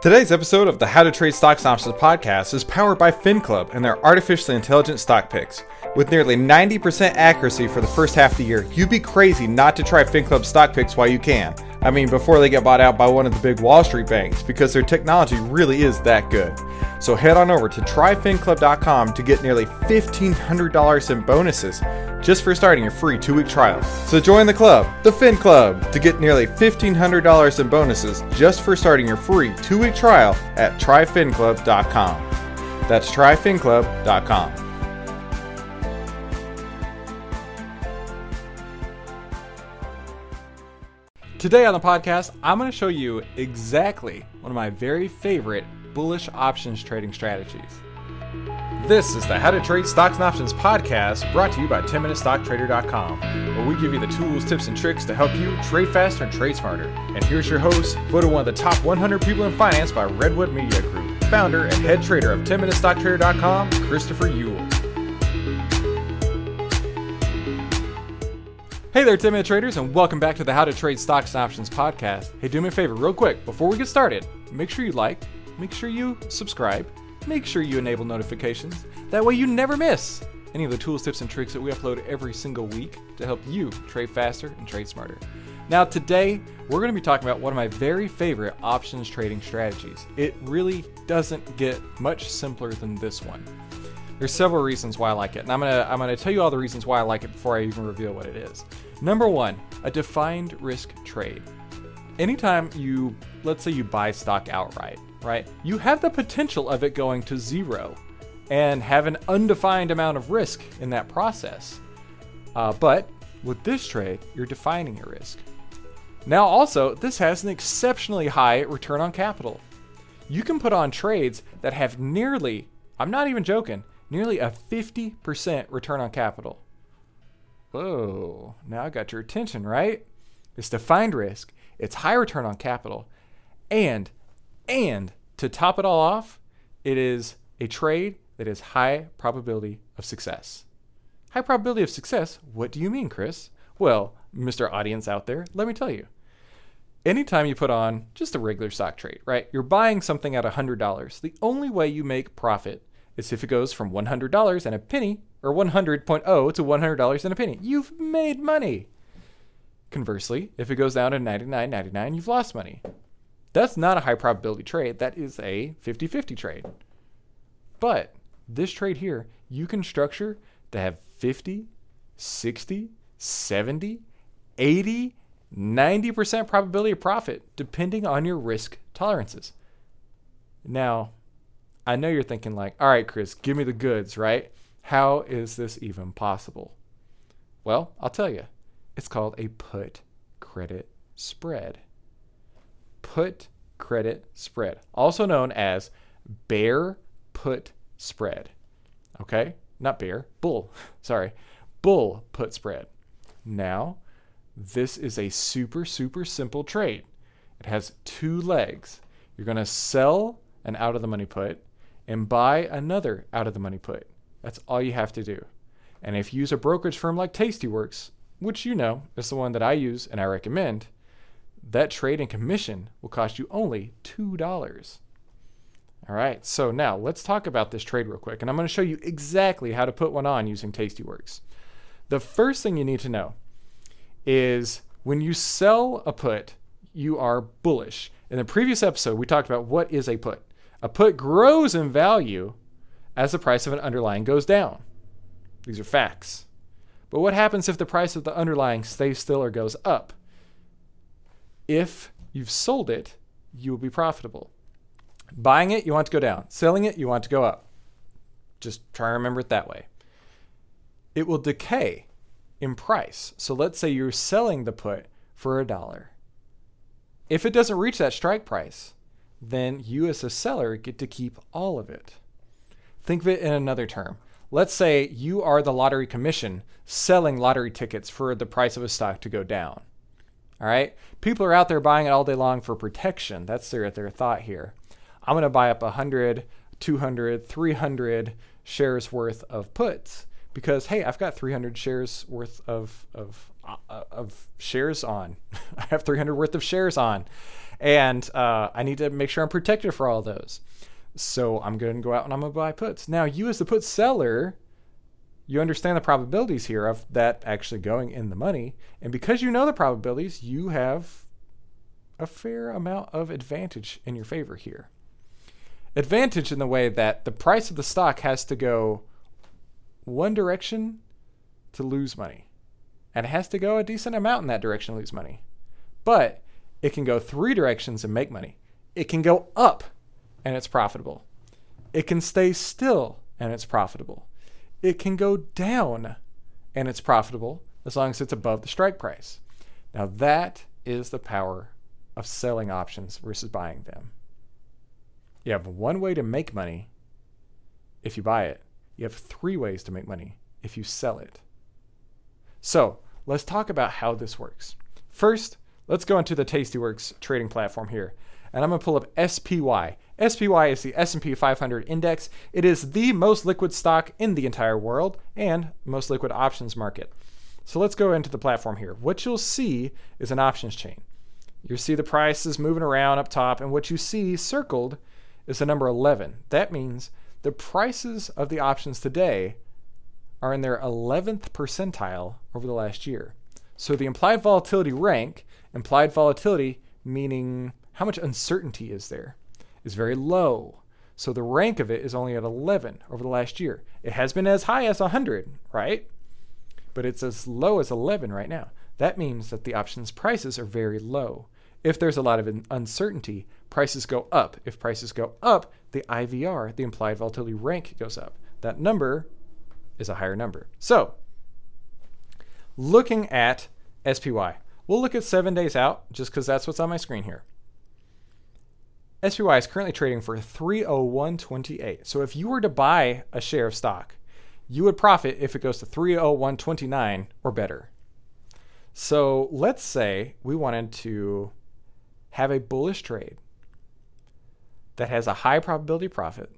Today's episode of the How to Trade Stocks and Options podcast is powered by FinClub and their artificially intelligent stock picks. With nearly 90% accuracy for the first half of the year, you'd be crazy not to try FinClub stock picks while you can. I mean, before they get bought out by one of the big Wall Street banks, because their technology really is that good. So head on over to tryfinclub.com to get nearly $1,500 in bonuses just for starting your free two week trial. So join the club, the Fin Club, to get nearly $1,500 in bonuses just for starting your free two week trial at tryfinclub.com. That's tryfinclub.com. Today on the podcast, I'm going to show you exactly one of my very favorite bullish options trading strategies. This is the How to Trade Stocks and Options podcast brought to you by 10MinuteStockTrader.com, where we give you the tools, tips, and tricks to help you trade faster and trade smarter. And here's your host, voted one of the top 100 people in finance by Redwood Media Group, founder and head trader of 10MinuteStockTrader.com, Christopher Uhl. Hey there, 10 minute traders, and welcome back to the How to Trade Stocks and Options podcast. Hey, do me a favor, real quick, before we get started, make sure you like, make sure you subscribe, make sure you enable notifications. That way, you never miss any of the tools, tips, and tricks that we upload every single week to help you trade faster and trade smarter. Now, today, we're going to be talking about one of my very favorite options trading strategies. It really doesn't get much simpler than this one. There's several reasons why I like it, and I'm gonna I'm gonna tell you all the reasons why I like it before I even reveal what it is. Number one, a defined risk trade. Anytime you, let's say you buy stock outright, right? You have the potential of it going to zero and have an undefined amount of risk in that process. Uh, but with this trade, you're defining your risk. Now, also, this has an exceptionally high return on capital. You can put on trades that have nearly, I'm not even joking, nearly a 50% return on capital. Whoa, now I got your attention, right? It's defined risk, it's high return on capital, and, and to top it all off, it is a trade that is high probability of success. High probability of success? What do you mean, Chris? Well, Mr. Audience out there, let me tell you. Anytime you put on just a regular stock trade, right? You're buying something at $100. The only way you make profit is if it goes from $100 and a penny or 100.0 to $100 and a penny. You've made money. Conversely, if it goes down to 99.99, you've lost money. That's not a high probability trade. That is a 50 50 trade. But this trade here, you can structure to have 50, 60, 70, 80, 90% probability of profit depending on your risk tolerances. Now, I know you're thinking, like, all right, Chris, give me the goods, right? How is this even possible? Well, I'll tell you. It's called a put credit spread. Put credit spread, also known as bear put spread. Okay? Not bear, bull. Sorry. Bull put spread. Now, this is a super, super simple trade. It has two legs. You're going to sell an out of the money put and buy another out of the money put. That's all you have to do. And if you use a brokerage firm like Tastyworks, which you know is the one that I use and I recommend, that trade and commission will cost you only $2. All right, so now let's talk about this trade real quick. And I'm going to show you exactly how to put one on using Tastyworks. The first thing you need to know is when you sell a put, you are bullish. In the previous episode, we talked about what is a put. A put grows in value as the price of an underlying goes down. These are facts. But what happens if the price of the underlying stays still or goes up? If you've sold it, you will be profitable. Buying it, you want to go down. Selling it, you want to go up. Just try and remember it that way. It will decay in price. So let's say you're selling the put for a dollar. If it doesn't reach that strike price, then you as a seller get to keep all of it. Think of it in another term. Let's say you are the lottery commission selling lottery tickets for the price of a stock to go down. All right? People are out there buying it all day long for protection. That's their, their thought here. I'm going to buy up 100, 200, 300 shares worth of puts because hey, I've got 300 shares worth of of uh, of shares on. I have 300 worth of shares on, and uh, I need to make sure I'm protected for all those. So I'm going to go out and I'm going to buy puts. Now, you as the put seller, you understand the probabilities here of that actually going in the money, and because you know the probabilities, you have a fair amount of advantage in your favor here. Advantage in the way that the price of the stock has to go one direction to lose money. And it has to go a decent amount in that direction to lose money. But it can go three directions and make money. It can go up and it's profitable. It can stay still and it's profitable. It can go down and it's profitable as long as it's above the strike price. Now, that is the power of selling options versus buying them. You have one way to make money if you buy it, you have three ways to make money if you sell it. So let's talk about how this works. First, let's go into the Tastyworks trading platform here. And I'm going to pull up SPY. SPY is the S&P 500 index. It is the most liquid stock in the entire world and most liquid options market. So let's go into the platform here. What you'll see is an options chain. You'll see the prices moving around up top, and what you see circled is the number 11. That means the prices of the options today are in their 11th percentile over the last year. So the implied volatility rank, implied volatility meaning how much uncertainty is there, is very low. So the rank of it is only at 11 over the last year. It has been as high as 100, right? But it's as low as 11 right now. That means that the options prices are very low. If there's a lot of uncertainty, prices go up. If prices go up, the IVR, the implied volatility rank, goes up. That number is a higher number. So, looking at SPY, we'll look at seven days out just because that's what's on my screen here. SPY is currently trading for 301.28. So if you were to buy a share of stock, you would profit if it goes to 301.29 or better. So let's say we wanted to have a bullish trade that has a high probability profit,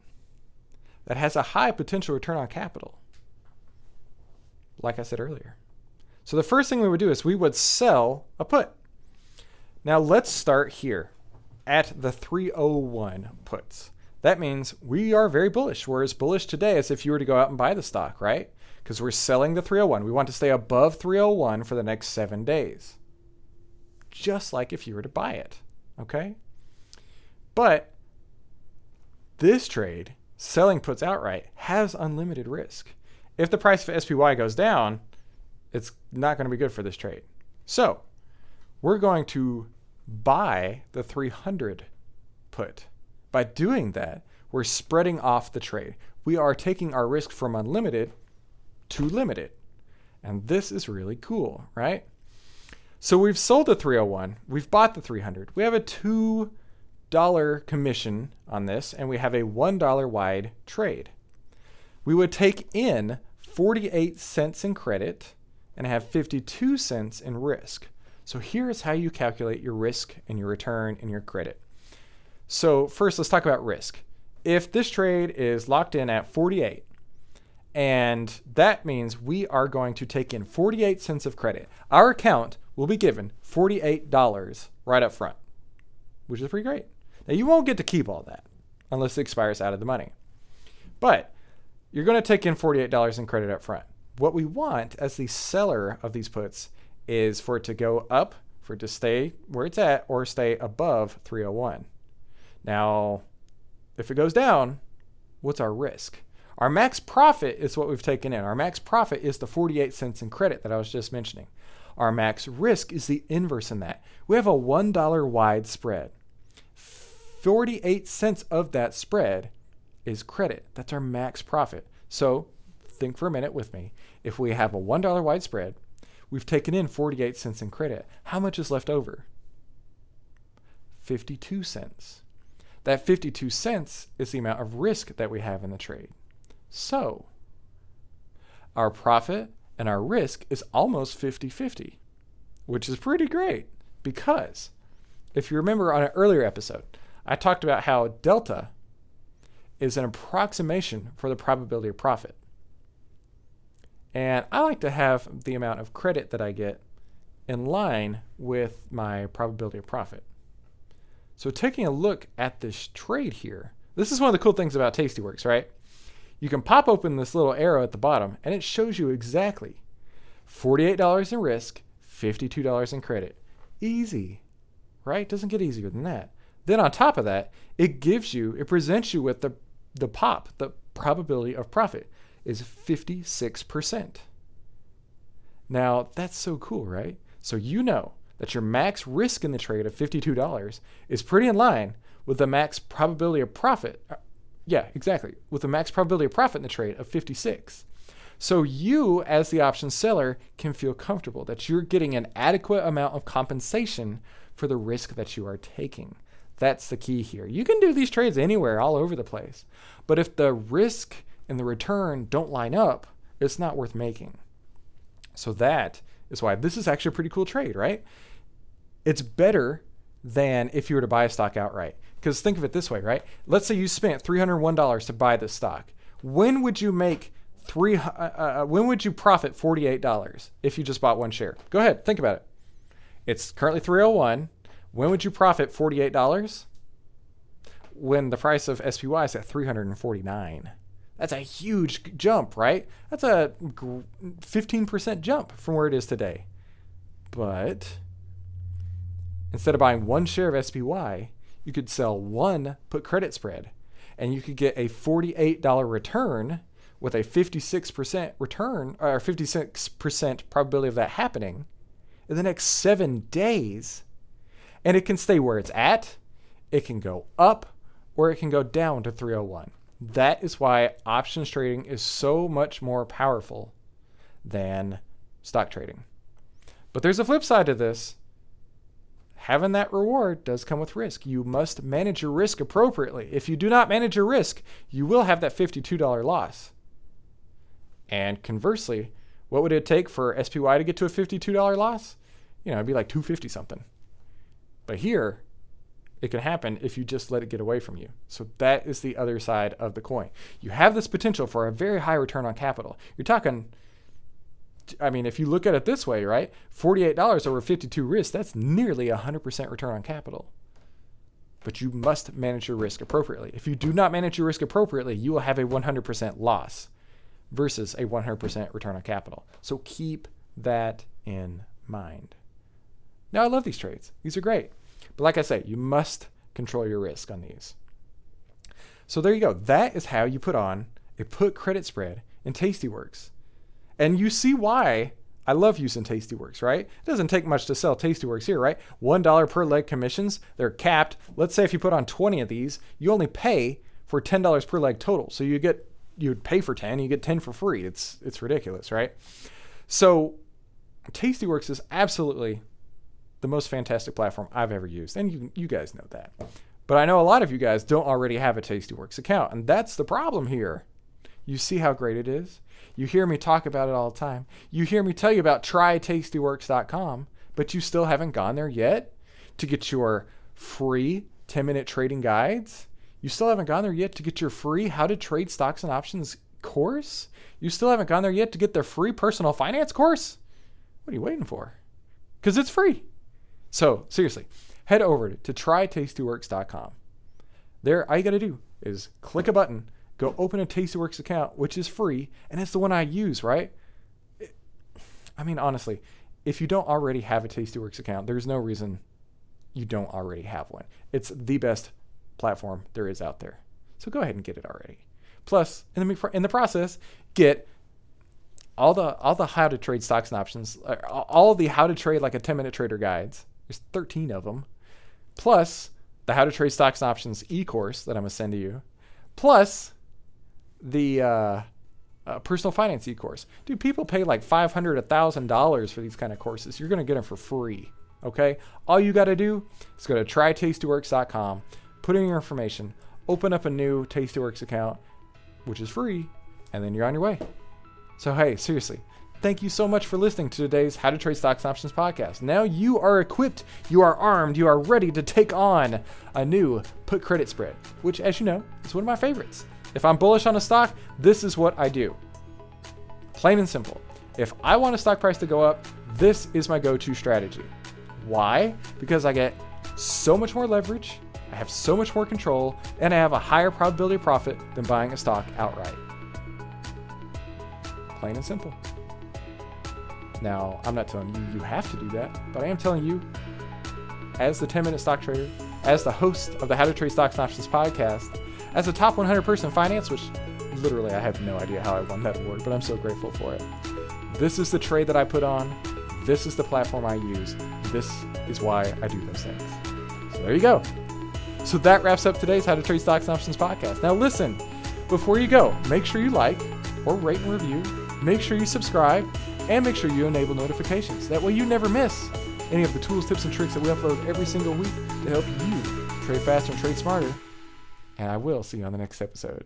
that has a high potential return on capital, like I said earlier. So the first thing we would do is we would sell a put. Now let's start here at the 301 puts. That means we are very bullish. We're as bullish today as if you were to go out and buy the stock, right? Because we're selling the 301. We want to stay above 301 for the next seven days. Just like if you were to buy it. Okay? But this trade, selling puts outright, has unlimited risk. If the price of SPY goes down, it's not going to be good for this trade. So, we're going to buy the 300 put. By doing that, we're spreading off the trade. We are taking our risk from unlimited to limited. And this is really cool, right? So we've sold the 301, we've bought the 300. We have a $2 commission on this, and we have a $1 wide trade. We would take in 48 cents in credit and have 52 cents in risk. So here's how you calculate your risk and your return and your credit. So first, let's talk about risk. If this trade is locked in at 48, and that means we are going to take in 48 cents of credit. Our account will be given $48 right up front, which is pretty great. Now, you won't get to keep all that unless it expires out of the money. But you're going to take in $48 in credit up front. What we want as the seller of these puts is for it to go up, for it to stay where it's at, or stay above 301. Now, if it goes down, what's our risk? Our max profit is what we've taken in. Our max profit is the 48 cents in credit that I was just mentioning. Our max risk is the inverse in that. We have a $1 wide spread. 48 cents of that spread is credit. That's our max profit. So think for a minute with me. If we have a $1 wide spread, we've taken in 48 cents in credit. How much is left over? 52 cents. That 52 cents is the amount of risk that we have in the trade. So, our profit and our risk is almost 50 50, which is pretty great because if you remember on an earlier episode, I talked about how delta is an approximation for the probability of profit. And I like to have the amount of credit that I get in line with my probability of profit. So taking a look at this trade here, this is one of the cool things about Tastyworks, right? You can pop open this little arrow at the bottom and it shows you exactly $48 in risk, $52 in credit. Easy, right? Doesn't get easier than that. Then on top of that, it gives you, it presents you with the, the pop, the probability of profit is 56%. Now, that's so cool, right? So you know that your max risk in the trade of $52 is pretty in line with the max probability of profit. Uh, yeah, exactly. With the max probability of profit in the trade of 56. So you, as the option seller, can feel comfortable that you're getting an adequate amount of compensation for the risk that you are taking. That's the key here. You can do these trades anywhere, all over the place. But if the risk and the return don't line up, it's not worth making. So that is why this is actually a pretty cool trade, right? It's better than if you were to buy a stock outright. Because think of it this way, right? Let's say you spent $301 to buy this stock. When would you make three? Uh, uh, when would you profit $48 if you just bought one share? Go ahead, think about it. It's currently 301. When would you profit $48? When the price of SPY is at 349. That's a huge jump, right? That's a 15% jump from where it is today. But instead of buying one share of SPY, you could sell one put credit spread and you could get a $48 return with a 56% return or 56% probability of that happening in the next seven days. And it can stay where it's at, it can go up, or it can go down to 301. That is why options trading is so much more powerful than stock trading. But there's a flip side to this. Having that reward does come with risk. You must manage your risk appropriately. If you do not manage your risk, you will have that $52 loss. And conversely, what would it take for SPY to get to a $52 loss? You know, it'd be like 250 something. But here, it can happen if you just let it get away from you. So that is the other side of the coin. You have this potential for a very high return on capital. You're talking I mean, if you look at it this way, right? $48 over 52 risk, that's nearly 100% return on capital. But you must manage your risk appropriately. If you do not manage your risk appropriately, you will have a 100% loss versus a 100% return on capital. So keep that in mind. Now, I love these trades. These are great. But like I say, you must control your risk on these. So there you go. That is how you put on a put credit spread in Tastyworks. And you see why I love using Tastyworks, right? It doesn't take much to sell Tastyworks here, right? $1 per leg commissions, they're capped. Let's say if you put on 20 of these, you only pay for $10 per leg total. So you get you would pay for 10, you get 10 for free. It's it's ridiculous, right? So Tastyworks is absolutely the most fantastic platform I've ever used. And you, you guys know that. But I know a lot of you guys don't already have a Tastyworks account. And that's the problem here. You see how great it is? You hear me talk about it all the time. You hear me tell you about trytastyworks.com, but you still haven't gone there yet to get your free 10 minute trading guides. You still haven't gone there yet to get your free How to Trade Stocks and Options course. You still haven't gone there yet to get the free personal finance course. What are you waiting for? Because it's free. So, seriously, head over to trytastyworks.com. There, all you got to do is click a button, go open a Tastyworks account, which is free, and it's the one I use, right? I mean, honestly, if you don't already have a Tastyworks account, there's no reason you don't already have one. It's the best platform there is out there. So go ahead and get it already. Plus, in the, in the process, get all the all the how to trade stocks and options, uh, all the how to trade like a 10 minute trader guides, there's 13 of them. Plus the How to Trade Stocks and Options e-course that I'm gonna send to you. Plus the uh, uh, personal finance e-course. Dude, people pay like 500, a thousand dollars for these kind of courses. You're gonna get them for free. Okay. All you got to do is go to trytastyworks.com, put in your information, open up a new Tastyworks account, which is free, and then you're on your way. So, hey, seriously, thank you so much for listening to today's How to Trade Stocks and Options podcast. Now you are equipped, you are armed, you are ready to take on a new put credit spread, which, as you know, is one of my favorites. If I'm bullish on a stock, this is what I do. Plain and simple. If I want a stock price to go up, this is my go to strategy. Why? Because I get so much more leverage, I have so much more control, and I have a higher probability of profit than buying a stock outright. Plain and simple. Now, I'm not telling you you have to do that, but I am telling you, as the 10 minute stock trader, as the host of the How to Trade Stocks and Options podcast, as a top 100 person in finance, which literally I have no idea how I won that award, but I'm so grateful for it. This is the trade that I put on. This is the platform I use. This is why I do those things. So there you go. So that wraps up today's How to Trade Stocks and Options podcast. Now listen, before you go, make sure you like or rate and review. Make sure you subscribe and make sure you enable notifications. That way you never miss any of the tools, tips, and tricks that we upload every single week to help you trade faster and trade smarter. And I will see you on the next episode.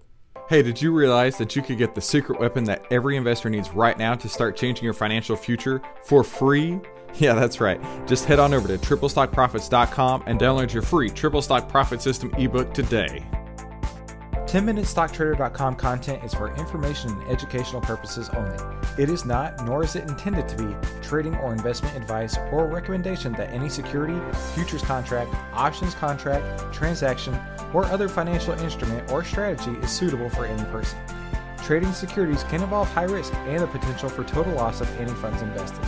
Hey, did you realize that you could get the secret weapon that every investor needs right now to start changing your financial future for free? Yeah, that's right. Just head on over to triplestockprofits.com and download your free Triple Stock Profit System ebook today. 10MinuteStockTrader.com content is for information and educational purposes only. It is not, nor is it intended to be, trading or investment advice or recommendation that any security, futures contract, options contract, transaction, or other financial instrument or strategy is suitable for any person. Trading securities can involve high risk and the potential for total loss of any funds invested.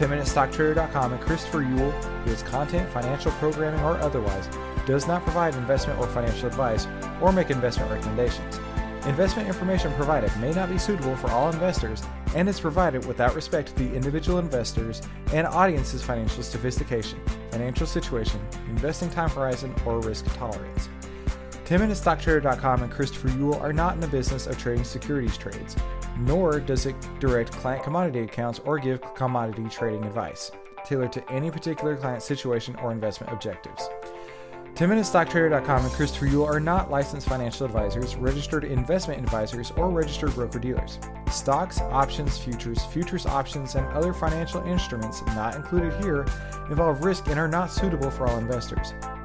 10MinuteStockTrader.com and Christopher Uhl, who is content, financial programming, or otherwise, does not provide investment or financial advice or make investment recommendations. Investment information provided may not be suitable for all investors and is provided without respect to the individual investors and audience's financial sophistication, financial situation, investing time horizon, or risk tolerance. 10MinuteStockTrader.com and Christopher Uhl are not in the business of trading securities trades nor does it direct client commodity accounts or give commodity trading advice tailored to any particular client situation or investment objectives. 10MinuteStockTrader.com and Christopher Uhl are not licensed financial advisors, registered investment advisors, or registered broker dealers. Stocks, options, futures, futures options, and other financial instruments not included here involve risk and are not suitable for all investors.